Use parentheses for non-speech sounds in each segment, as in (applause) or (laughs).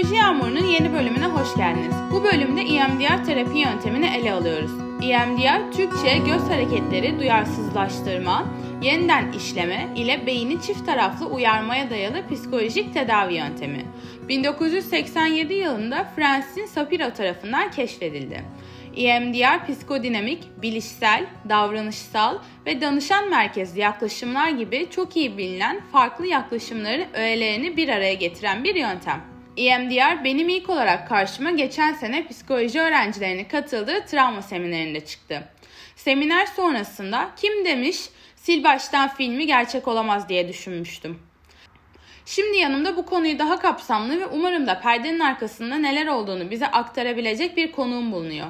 Psikoloji Yağmuru'nun yeni bölümüne hoş geldiniz. Bu bölümde EMDR terapi yöntemini ele alıyoruz. EMDR, Türkçe göz hareketleri duyarsızlaştırma, yeniden işleme ile beyni çift taraflı uyarmaya dayalı psikolojik tedavi yöntemi. 1987 yılında Fransız'ın Sapiro tarafından keşfedildi. EMDR psikodinamik, bilişsel, davranışsal ve danışan merkezli yaklaşımlar gibi çok iyi bilinen farklı yaklaşımların öğelerini bir araya getiren bir yöntem. EMDR benim ilk olarak karşıma geçen sene psikoloji öğrencilerinin katıldığı travma seminerinde çıktı. Seminer sonrasında kim demiş sil baştan filmi gerçek olamaz diye düşünmüştüm. Şimdi yanımda bu konuyu daha kapsamlı ve umarım da perdenin arkasında neler olduğunu bize aktarabilecek bir konuğum bulunuyor.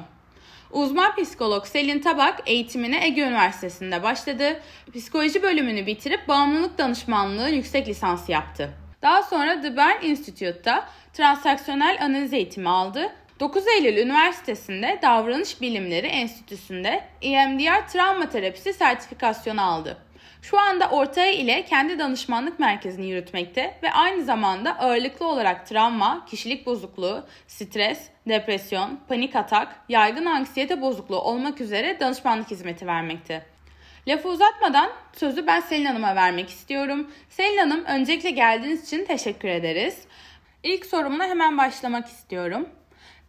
Uzman psikolog Selin Tabak eğitimine Ege Üniversitesi'nde başladı. Psikoloji bölümünü bitirip bağımlılık danışmanlığı yüksek lisansı yaptı. Daha sonra The Bern Institute'da transaksiyonel analiz eğitimi aldı. 9 Eylül Üniversitesi'nde Davranış Bilimleri Enstitüsü'nde EMDR travma terapisi sertifikasyonu aldı. Şu anda Ortaya ile kendi danışmanlık merkezini yürütmekte ve aynı zamanda ağırlıklı olarak travma, kişilik bozukluğu, stres, depresyon, panik atak, yaygın anksiyete bozukluğu olmak üzere danışmanlık hizmeti vermekte. Lafı uzatmadan sözü ben Selin Hanım'a vermek istiyorum. Selin Hanım öncelikle geldiğiniz için teşekkür ederiz. İlk sorumla hemen başlamak istiyorum.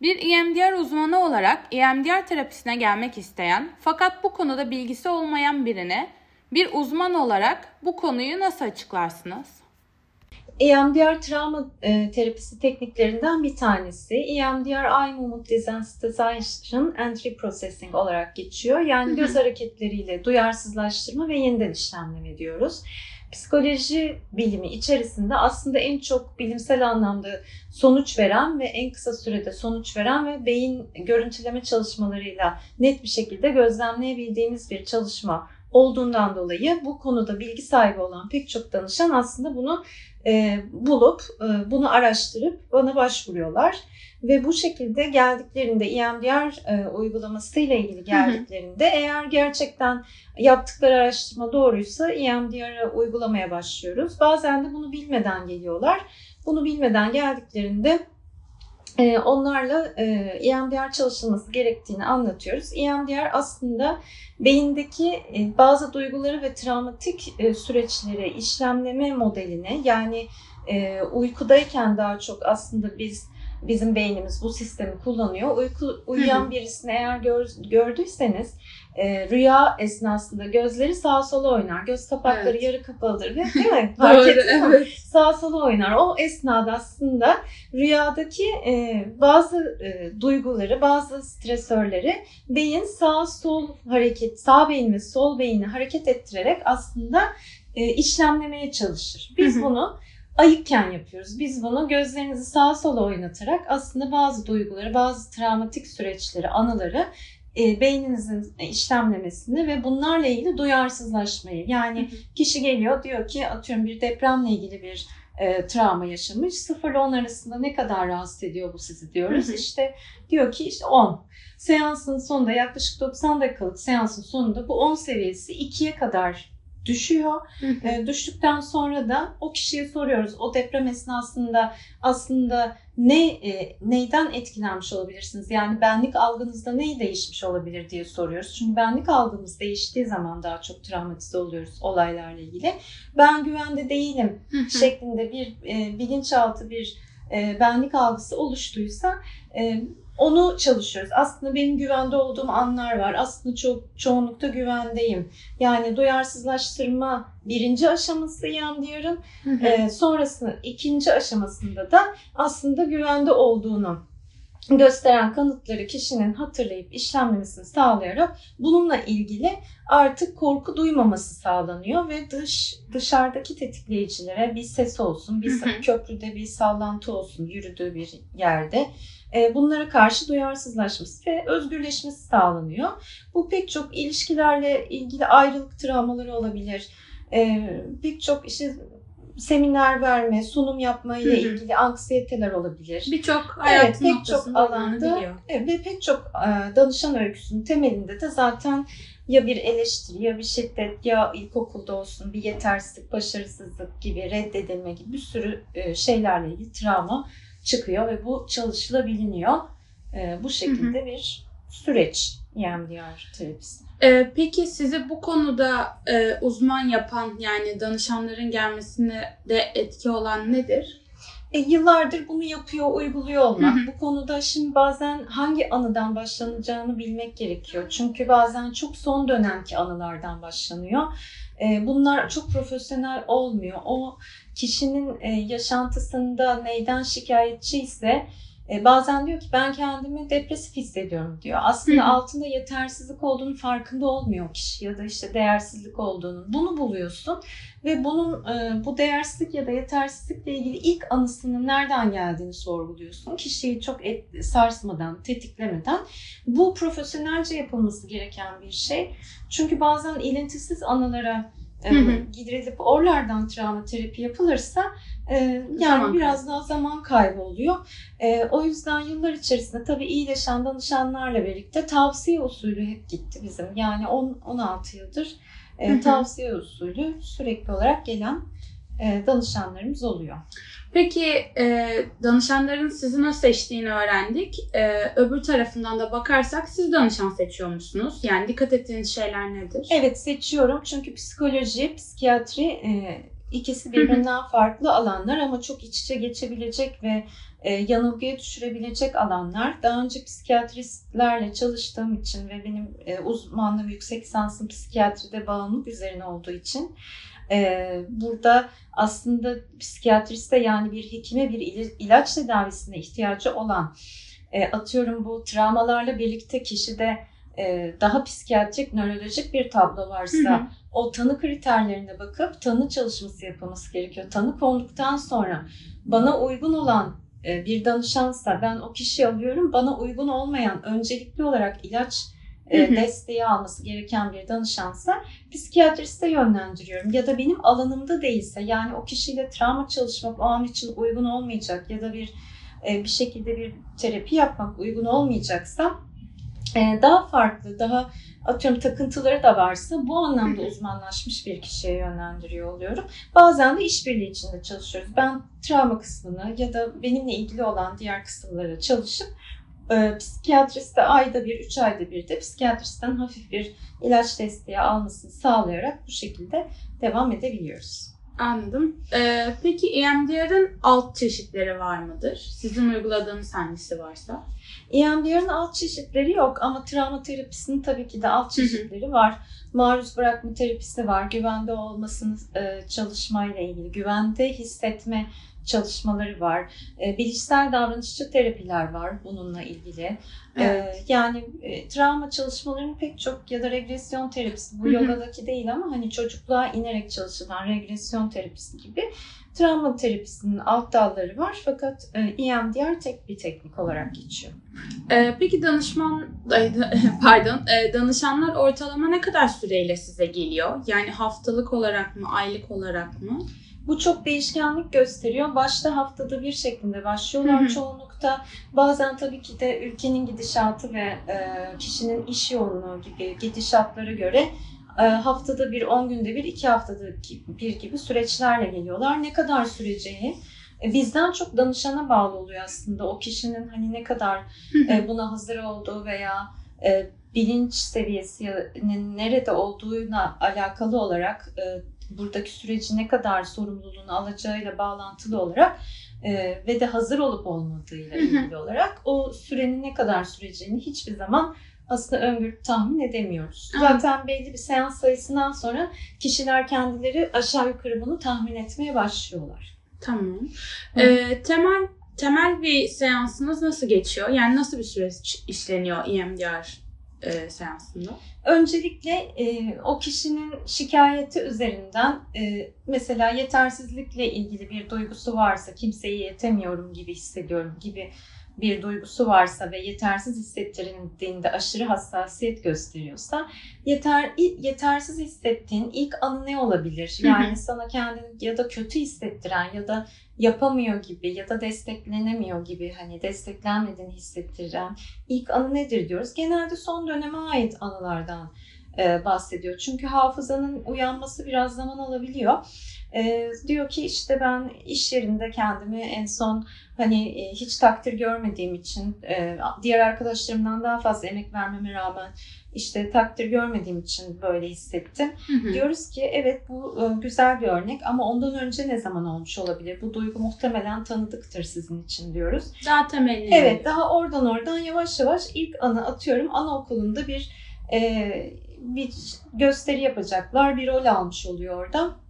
Bir EMDR uzmanı olarak EMDR terapisine gelmek isteyen fakat bu konuda bilgisi olmayan birine bir uzman olarak bu konuyu nasıl açıklarsınız? EMDR travma e, terapisi tekniklerinden bir tanesi. EMDR Eye Movement Desensitization and Reprocessing olarak geçiyor. Yani göz hareketleriyle duyarsızlaştırma ve yeniden işlemleme diyoruz. Psikoloji bilimi içerisinde aslında en çok bilimsel anlamda sonuç veren ve en kısa sürede sonuç veren ve beyin görüntüleme çalışmalarıyla net bir şekilde gözlemleyebildiğimiz bir çalışma olduğundan dolayı bu konuda bilgi sahibi olan pek çok danışan aslında bunu e, bulup e, bunu araştırıp bana başvuruyorlar. Ve bu şekilde geldiklerinde EMDR e, uygulaması ile ilgili geldiklerinde hı hı. eğer gerçekten yaptıkları araştırma doğruysa EMDR'ı uygulamaya başlıyoruz. Bazen de bunu bilmeden geliyorlar. Bunu bilmeden geldiklerinde e, onlarla e, EMDR çalışılması gerektiğini anlatıyoruz. EMDR aslında beyindeki e, bazı duyguları ve travmatik e, süreçleri işlemleme modeline yani e, uykudayken daha çok aslında biz bizim beynimiz bu sistemi kullanıyor. Uyku uyuyan birisini eğer gör, gördüyseniz e, rüya esnasında gözleri sağa sola oynar. Göz kapakları evet. yarı kapalıdır değil mi? (laughs) Fark ettin evet. Sağa sola oynar. O esnada aslında rüyadaki e, bazı e, duyguları, bazı stresörleri beyin sağ sol hareket, sağ beyin ve sol beyni hareket ettirerek aslında e, işlemlemeye çalışır. Biz bunu ayıkken yapıyoruz. Biz bunu gözlerinizi sağa sola oynatarak aslında bazı duyguları, bazı travmatik süreçleri, anıları e, beyninizin işlemlemesini ve bunlarla ilgili duyarsızlaşmayı. Yani kişi geliyor diyor ki atıyorum bir depremle ilgili bir e, travma yaşamış. 0 ile 10 arasında ne kadar rahatsız ediyor bu sizi diyoruz. İşte diyor ki işte 10. Seansın sonunda yaklaşık 90 dakikalık seansın sonunda bu 10 seviyesi 2'ye kadar düşüyor. E, düştükten sonra da o kişiye soruyoruz. O deprem esnasında aslında ne e, neyden etkilenmiş olabilirsiniz? Yani benlik algınızda neyi değişmiş olabilir diye soruyoruz. Çünkü benlik algımız değiştiği zaman daha çok travmatize oluyoruz olaylarla ilgili. Ben güvende değilim şeklinde bir e, bilinçaltı bir e, benlik algısı oluştuysa e, onu çalışıyoruz. Aslında benim güvende olduğum anlar var. Aslında çok çoğunlukta güvendeyim. Yani duyarsızlaştırma birinci aşaması EMDR'ın. E, sonrasında ikinci aşamasında da aslında güvende olduğunu gösteren kanıtları kişinin hatırlayıp işlemlemesini sağlayarak bununla ilgili artık korku duymaması sağlanıyor ve dış dışarıdaki tetikleyicilere bir ses olsun, bir köprüde bir sallantı olsun yürüdüğü bir yerde bunlara karşı duyarsızlaşması ve özgürleşmesi sağlanıyor. Bu pek çok ilişkilerle ilgili ayrılık travmaları olabilir. E, pek çok işte seminer verme, sunum yapma ile ilgili anksiyeteler olabilir. Birçok hayatın evet, pek çok alanda evet, ve pek çok e, danışan öyküsünün temelinde de zaten ya bir eleştiri ya bir şiddet ya ilkokulda olsun bir yetersizlik, başarısızlık gibi reddedilme gibi bir sürü şeylerle ilgili travma çıkıyor ve bu çalışılabiliyor. E, bu şekilde bir süreç EMDR terapisi. Ee, peki sizi bu konuda e, uzman yapan yani danışanların gelmesine de etki olan nedir? E, yıllardır bunu yapıyor, uyguluyor olmak. Hı hı. Bu konuda şimdi bazen hangi anıdan başlanacağını bilmek gerekiyor. Çünkü bazen çok son dönemki anılardan başlanıyor. E, bunlar çok profesyonel olmuyor. O kişinin e, yaşantısında neyden şikayetçi ise e, bazen diyor ki ben kendimi depresif hissediyorum diyor. Aslında Hı altında yetersizlik olduğunu farkında olmuyor kişi ya da işte değersizlik olduğunu. Bunu buluyorsun ve bunun e, bu değersizlik ya da yetersizlikle ilgili ilk anısının nereden geldiğini sorguluyorsun. Kişiyi çok et, sarsmadan, tetiklemeden. Bu profesyonelce yapılması gereken bir şey. Çünkü bazen ilintisiz anılara Hı hı. oralardan travma terapi yapılırsa e, yani Zaman biraz daha zaman kaybı oluyor. E, o yüzden yıllar içerisinde tabii iyileşen danışanlarla birlikte tavsiye usulü hep gitti bizim. Yani 10 16 yıldır e, tavsiye usulü sürekli olarak gelen e, danışanlarımız oluyor. Peki e, danışanların sizi nasıl seçtiğini öğrendik. E, öbür tarafından da bakarsak siz danışan seçiyor musunuz? Yani dikkat ettiğiniz şeyler nedir? Evet seçiyorum çünkü psikoloji, psikiyatri e, ikisi birbirinden farklı alanlar ama çok iç içe geçebilecek ve e, yanılgıya düşürebilecek alanlar. Daha önce psikiyatristlerle çalıştığım için ve benim e, uzmanlığım yüksek lisansım psikiyatride bağımlılık üzerine olduğu için e, burada aslında psikiyatriste yani bir hekime bir il- ilaç tedavisine ihtiyacı olan atıyorum bu travmalarla birlikte kişide daha psikiyatrik, nörolojik bir tablo varsa Hı hı. o tanı kriterlerine bakıp tanı çalışması yapılması gerekiyor. Tanı konduktan sonra bana uygun olan bir danışansa ben o kişiyi alıyorum. Bana uygun olmayan öncelikli olarak ilaç e, desteği alması gereken bir danışansa psikiyatriste yönlendiriyorum. Ya da benim alanımda değilse yani o kişiyle travma çalışmak o an için uygun olmayacak ya da bir e, bir şekilde bir terapi yapmak uygun olmayacaksa e, daha farklı, daha atıyorum takıntıları da varsa bu anlamda uzmanlaşmış bir kişiye yönlendiriyor oluyorum. Bazen de işbirliği içinde çalışıyoruz. Ben travma kısmını ya da benimle ilgili olan diğer kısımlara çalışıp e, psikiyatriste ayda bir, üç ayda bir de psikiyatristten hafif bir ilaç desteği almasını sağlayarak bu şekilde devam edebiliyoruz. Anladım. E, peki EMDR'ın alt çeşitleri var mıdır? Sizin uyguladığınız hangisi varsa? EMDR'ın alt çeşitleri yok ama travma terapisinin tabii ki de alt Hı hı. çeşitleri var. Maruz bırakma terapisi var. Güvende olmasını e, çalışmayla ilgili. Güvende hissetme çalışmaları var. E, bilişsel davranışçı terapiler var bununla ilgili. Evet. E, yani e, travma çalışmalarının pek çok ya da regresyon terapisi bu Hı hı. yogadaki değil ama hani çocukluğa inerek çalışılan regresyon terapisi gibi travma terapisinin alt dalları var fakat e, EMDR tek bir teknik olarak geçiyor. E, peki danışman, (laughs) pardon, e, danışanlar ortalama ne kadar süreyle size geliyor? Yani haftalık olarak mı, aylık olarak mı? Bu çok değişkenlik gösteriyor. Başta haftada bir şeklinde başlıyorlar Hı hı. çoğunlukta. Bazen tabii ki de ülkenin gidişatı ve e, kişinin iş yoğunluğu gibi gidişatlara göre e, haftada bir, 10 günde bir, 2 haftada bir gibi süreçlerle geliyorlar. Ne kadar süreceği e, bizden çok danışana bağlı oluyor aslında. O kişinin hani ne kadar e, buna hazır olduğu veya bilinç seviyesinin nerede olduğuna alakalı olarak buradaki süreci ne kadar sorumluluğunu alacağıyla bağlantılı olarak e, ve de hazır olup olmadığıyla ilgili olarak o sürenin ne kadar süreceğini hiçbir zaman aslında öngörüp tahmin edemiyoruz. Evet. Zaten belli bir seans sayısından sonra kişiler kendileri aşağı yukarı bunu tahmin etmeye başlıyorlar. Tamam. Hı. E, temel temel bir seansınız nasıl geçiyor? Yani nasıl bir süreç işleniyor EMDR e, seansında? Öncelikle e, o kişinin şikayeti üzerinden e, mesela yetersizlikle ilgili bir duygusu varsa kimseye yetemiyorum gibi hissediyorum gibi bir duygusu varsa ve yetersiz hissettirildiğinde aşırı hassasiyet gösteriyorsa yeter yetersiz hissettiğin ilk anı ne olabilir? Hı hı. Yani sana kendini ya da kötü hissettiren ya da yapamıyor gibi ya da desteklenemiyor gibi hani desteklenmediğini hissettiren ilk anı nedir diyoruz. Genelde son döneme ait anılardan bahsediyor. Çünkü hafızanın uyanması biraz zaman alabiliyor. E, diyor ki işte ben iş yerinde kendimi en son hani e, hiç takdir görmediğim için e, diğer arkadaşlarımdan daha fazla emek vermeme rağmen işte takdir görmediğim için böyle hissettim. Hı hı. Diyoruz ki evet bu e, güzel bir örnek ama ondan önce ne zaman olmuş olabilir? Bu duygu muhtemelen tanıdıktır sizin için diyoruz. Daha temelini. Evet daha oradan oradan yavaş yavaş ilk anı atıyorum anaokulunda bir e, bir gösteri yapacaklar. Bir rol almış oluyor orada.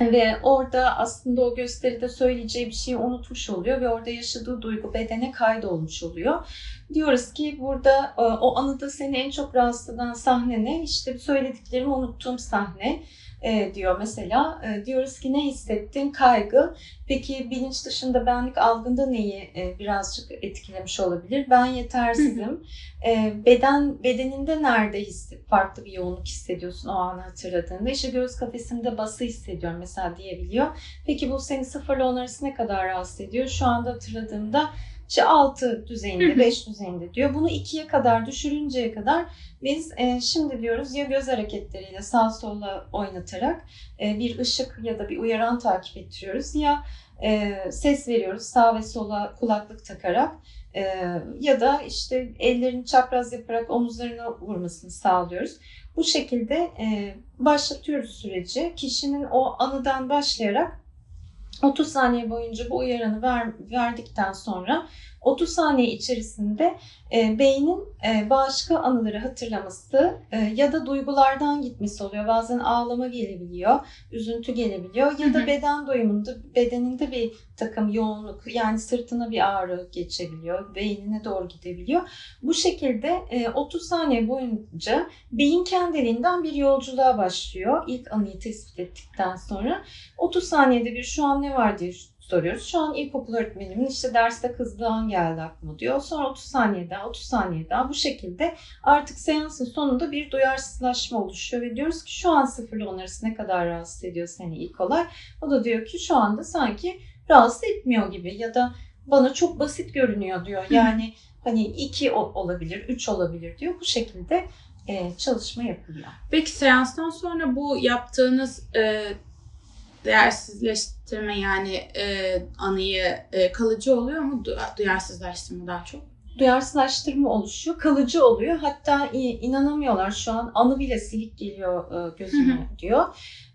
Ve orada aslında o gösteride söyleyeceği bir şeyi unutmuş oluyor ve orada yaşadığı duygu bedene kaydolmuş oluyor. Diyoruz ki burada e, o anıda seni en çok rahatsız eden sahne ne? İşte söylediklerimi unuttuğum sahne e, diyor mesela. E, diyoruz ki ne hissettin? Kaygı. Peki bilinç dışında benlik algında neyi e, birazcık etkilemiş olabilir? Ben yetersizim. E, beden bedeninde nerede hissi, farklı bir yoğunluk hissediyorsun o anı hatırladığında? İşte göğüs kafesimde bası hissediyorum mesela diyebiliyor. Peki bu seni sıfırla on arası ne kadar rahatsız ediyor? Şu anda hatırladığımda işte 6 düzeyinde, 5 düzeyinde diyor. Bunu 2'ye kadar düşürünceye kadar biz e, şimdi diyoruz ya göz hareketleriyle sağ sola oynatarak e, bir ışık ya da bir uyaran takip ettiriyoruz ya e, ses veriyoruz sağ ve sola kulaklık takarak e, ya da işte ellerini çapraz yaparak omuzlarına vurmasını sağlıyoruz. Bu şekilde e, başlatıyoruz süreci. Kişinin o anıdan başlayarak 30 saniye boyunca bu uyaranı ver, verdikten sonra 30 saniye içerisinde e, beynin e, başka anıları hatırlaması e, ya da duygulardan gitmesi oluyor. Bazen ağlama gelebiliyor, üzüntü gelebiliyor ya da beden doyumunda bedeninde bir takım yoğunluk yani sırtına bir ağrı geçebiliyor, beynine doğru gidebiliyor. Bu şekilde e, 30 saniye boyunca beyin kendiliğinden bir yolculuğa başlıyor. İlk anıyı tespit ettikten sonra 30 saniyede bir şu an ne var diye soruyoruz. Şu an ilkokul öğretmenimin işte derste kızdığı an geldi aklıma diyor. Sonra 30 saniye daha, 30 saniye daha bu şekilde artık seansın sonunda bir duyarsızlaşma oluşuyor ve diyoruz ki şu an sıfırla on arası ne kadar rahatsız ediyor seni ilk olay. O da diyor ki şu anda sanki rahatsız etmiyor gibi ya da bana çok basit görünüyor diyor. Yani hani 2 olabilir, 3 olabilir diyor. Bu şekilde çalışma yapılıyor. Peki seanstan sonra bu yaptığınız e, değersizleştirme yani e, anıyı e, kalıcı oluyor mu? Du- Duyarsızlaştırma daha çok. duyarsızlaştırma oluşuyor, kalıcı oluyor. Hatta inanamıyorlar şu an anı bile silik geliyor e, gözüme diyor.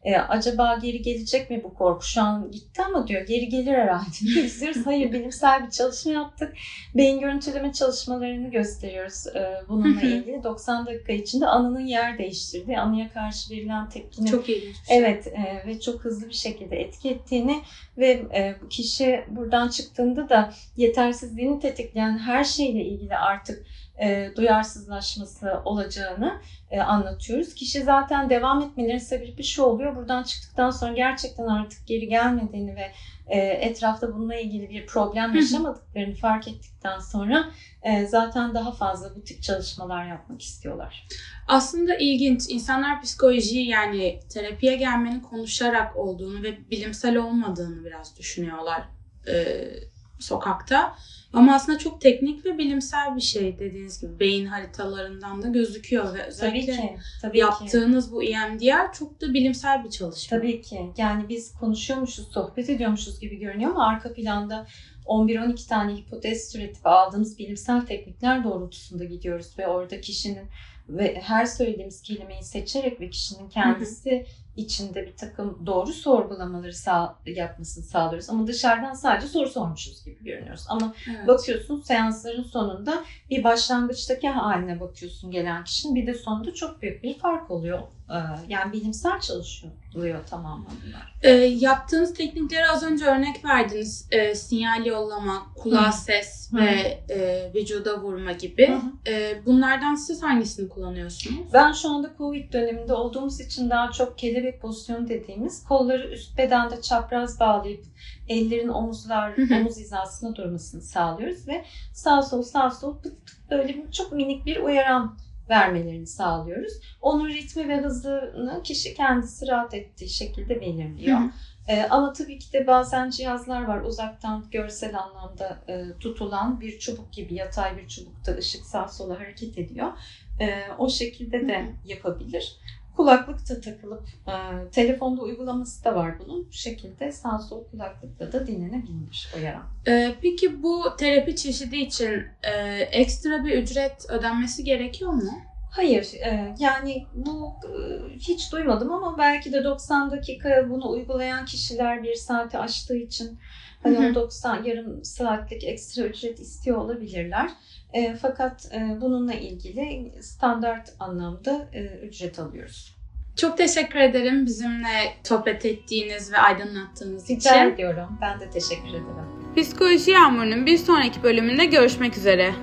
E, acaba geri gelecek mi bu korku? Şu an gitti ama diyor geri gelir herhalde. (laughs) Biz diyoruz hayır bilimsel bir çalışma yaptık. Beyin görüntüleme çalışmalarını gösteriyoruz e, bununla ilgili. 90 dakika içinde anının yer değiştirdiği, anıya karşı verilen tepkinin Çok ilginç. şey. Evet e, ve çok hızlı bir şekilde etki ettiğini ve e, kişi buradan çıktığında da yetersizliğini tetikleyen her şeyle ilgili artık e, duyarsızlaşması olacağını e, anlatıyoruz. Kişi zaten devam etmelerinin sebebi şu oluyor. Buradan çıktıktan sonra gerçekten artık geri gelmediğini ve e, etrafta bununla ilgili bir problem yaşamadıklarını fark ettikten sonra e, zaten daha fazla bu tip çalışmalar yapmak istiyorlar. Aslında ilginç. İnsanlar psikolojiyi yani terapiye gelmenin konuşarak olduğunu ve bilimsel olmadığını biraz düşünüyorlar e, sokakta. Ama aslında çok teknik ve bilimsel bir şey dediğiniz gibi beyin haritalarından da gözüküyor ve Tabii özellikle ki. Tabii ki. yaptığınız bu EMDR çok da bilimsel bir çalışma. Tabii ki. Yani biz konuşuyormuşuz, sohbet ediyormuşuz gibi görünüyor ama arka planda 11-12 tane hipotez türetip aldığımız bilimsel teknikler doğrultusunda gidiyoruz ve orada kişinin ve her söylediğimiz kelimeyi seçerek ve kişinin kendisi içinde bir takım doğru sorgulamaları sağ, yapmasını sağlıyoruz. Ama dışarıdan sadece soru sormuşuz gibi görünüyoruz. Ama Evet. bakıyorsun seansların sonunda bir başlangıçtaki haline bakıyorsun gelen kişinin bir de sonunda çok büyük bir fark oluyor. Ee, Yani bilimsel çalışılıyor tamamen bunlar. E, yaptığınız teknikleri az önce örnek verdiniz. E, sinyal yollama, kulağa Hı. ses Hı. ve e, vücuda vurma gibi. Hı. E, bunlardan siz hangisini kullanıyorsunuz? Ben şu anda Covid döneminde olduğumuz için daha çok kelebek pozisyonu dediğimiz kolları üst bedende çapraz bağlayıp ellerin omuzlar Hı omuz hizasına durmasını sağlıyoruz ve sağ sol sağ sol pıt pıt böyle çok minik bir uyaran vermelerini sağlıyoruz. Onun ritmi ve hızını kişi kendisi rahat ettiği şekilde belirliyor. Hı hı. Ee, ama tabii ki de bazen cihazlar var uzaktan görsel anlamda e, tutulan bir çubuk gibi yatay bir çubukta ışık sağa sola hareket ediyor. Ee, o şekilde de Hı hı. yapabilir. Kulaklık da takılıp e, telefonda uygulaması da var bunun. Bu şekilde sağ sol kulaklıkla da dinlenebilir o yaran. Ee, peki bu terapi çeşidi için e, ekstra bir ücret ödenmesi gerekiyor mu? Hayır, e, yani bu e, hiç duymadım ama belki de 90 dakika bunu uygulayan kişiler bir saati aştığı için hani Hı hı. o 90 yarım saatlik ekstra ücret istiyor olabilirler. E, fakat e, bununla ilgili standart anlamda e, ücret alıyoruz. Çok teşekkür ederim bizimle sohbet ettiğiniz ve aydınlattığınız Rica için. ediyorum. Ben de teşekkür ederim. Psikoloji Yağmuru'nun bir sonraki bölümünde görüşmek üzere.